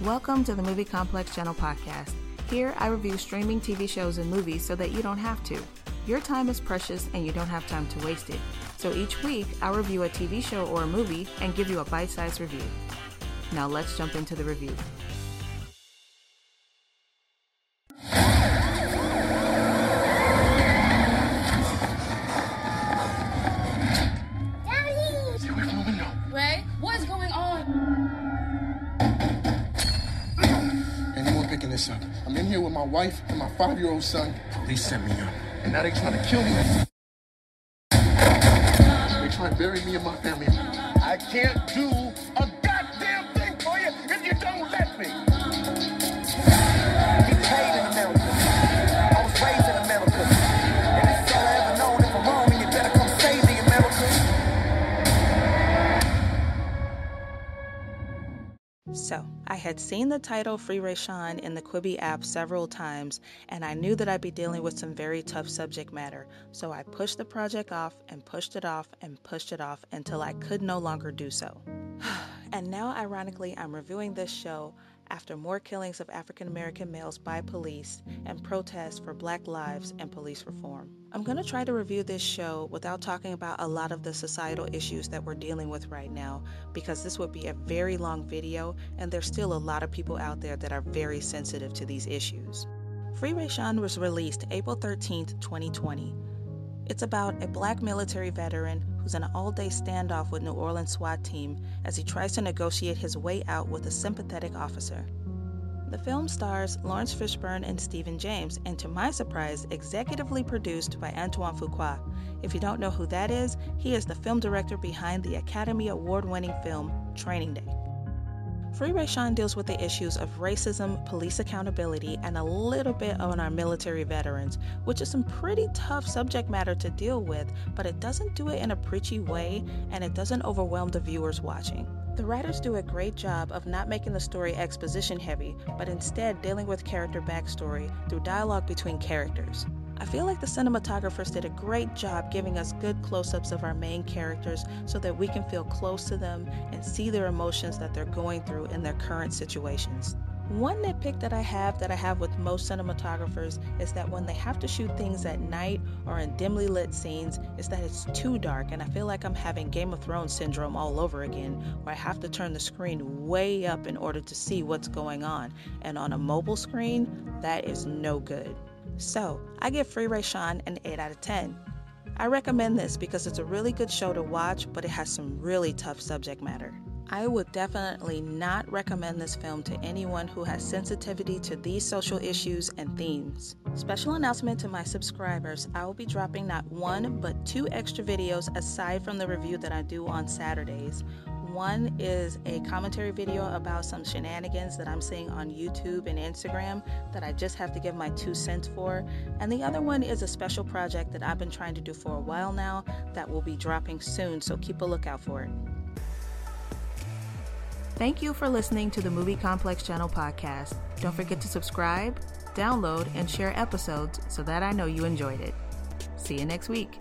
Welcome to the Movie Complex Channel podcast. Here, I review streaming TV shows and movies so that you don't have to. Your time is precious and you don't have time to waste it. So each week, I'll review a TV show or a movie and give you a bite sized review. Now let's jump into the review. I'm in here with my wife and my five-year-old son. Police sent me up. And now they trying to kill me. They trying to bury me and my family. I can't do a goddamn thing for you if you don't let me. Had seen the title Free Rayshawn in the Quibi app several times, and I knew that I'd be dealing with some very tough subject matter. So, I pushed the project off and pushed it off and pushed it off until I could no longer do so. and now, ironically, I'm reviewing this show after more killings of African American males by police and protests for Black lives and police reform. I'm going to try to review this show without talking about a lot of the societal issues that we're dealing with right now because this would be a very long video and there's still a lot of people out there that are very sensitive to these issues. Free Rayshawn was released April 13th, 2020. It's about a black military veteran who's in an all day standoff with New Orleans SWAT team as he tries to negotiate his way out with a sympathetic officer. The film stars Laurence Fishburne and Stephen James, and to my surprise, executively produced by Antoine Fuqua. If you don't know who that is, he is the film director behind the Academy Award winning film Training Day. Free Rayshawn deals with the issues of racism, police accountability, and a little bit on our military veterans, which is some pretty tough subject matter to deal with, but it doesn't do it in a preachy way and it doesn't overwhelm the viewers watching. The writers do a great job of not making the story exposition heavy, but instead dealing with character backstory through dialogue between characters. I feel like the cinematographers did a great job giving us good close ups of our main characters so that we can feel close to them and see their emotions that they're going through in their current situations. One nitpick that I have that I have with most cinematographers is that when they have to shoot things at night or in dimly lit scenes, is that it's too dark and I feel like I'm having Game of Thrones syndrome all over again, where I have to turn the screen way up in order to see what's going on. And on a mobile screen, that is no good. So, I give Free Ray Rayshawn an 8 out of 10. I recommend this because it's a really good show to watch, but it has some really tough subject matter. I would definitely not recommend this film to anyone who has sensitivity to these social issues and themes. Special announcement to my subscribers I will be dropping not one but two extra videos aside from the review that I do on Saturdays. One is a commentary video about some shenanigans that I'm seeing on YouTube and Instagram that I just have to give my two cents for. And the other one is a special project that I've been trying to do for a while now that will be dropping soon, so keep a lookout for it. Thank you for listening to the Movie Complex Channel podcast. Don't forget to subscribe, download, and share episodes so that I know you enjoyed it. See you next week.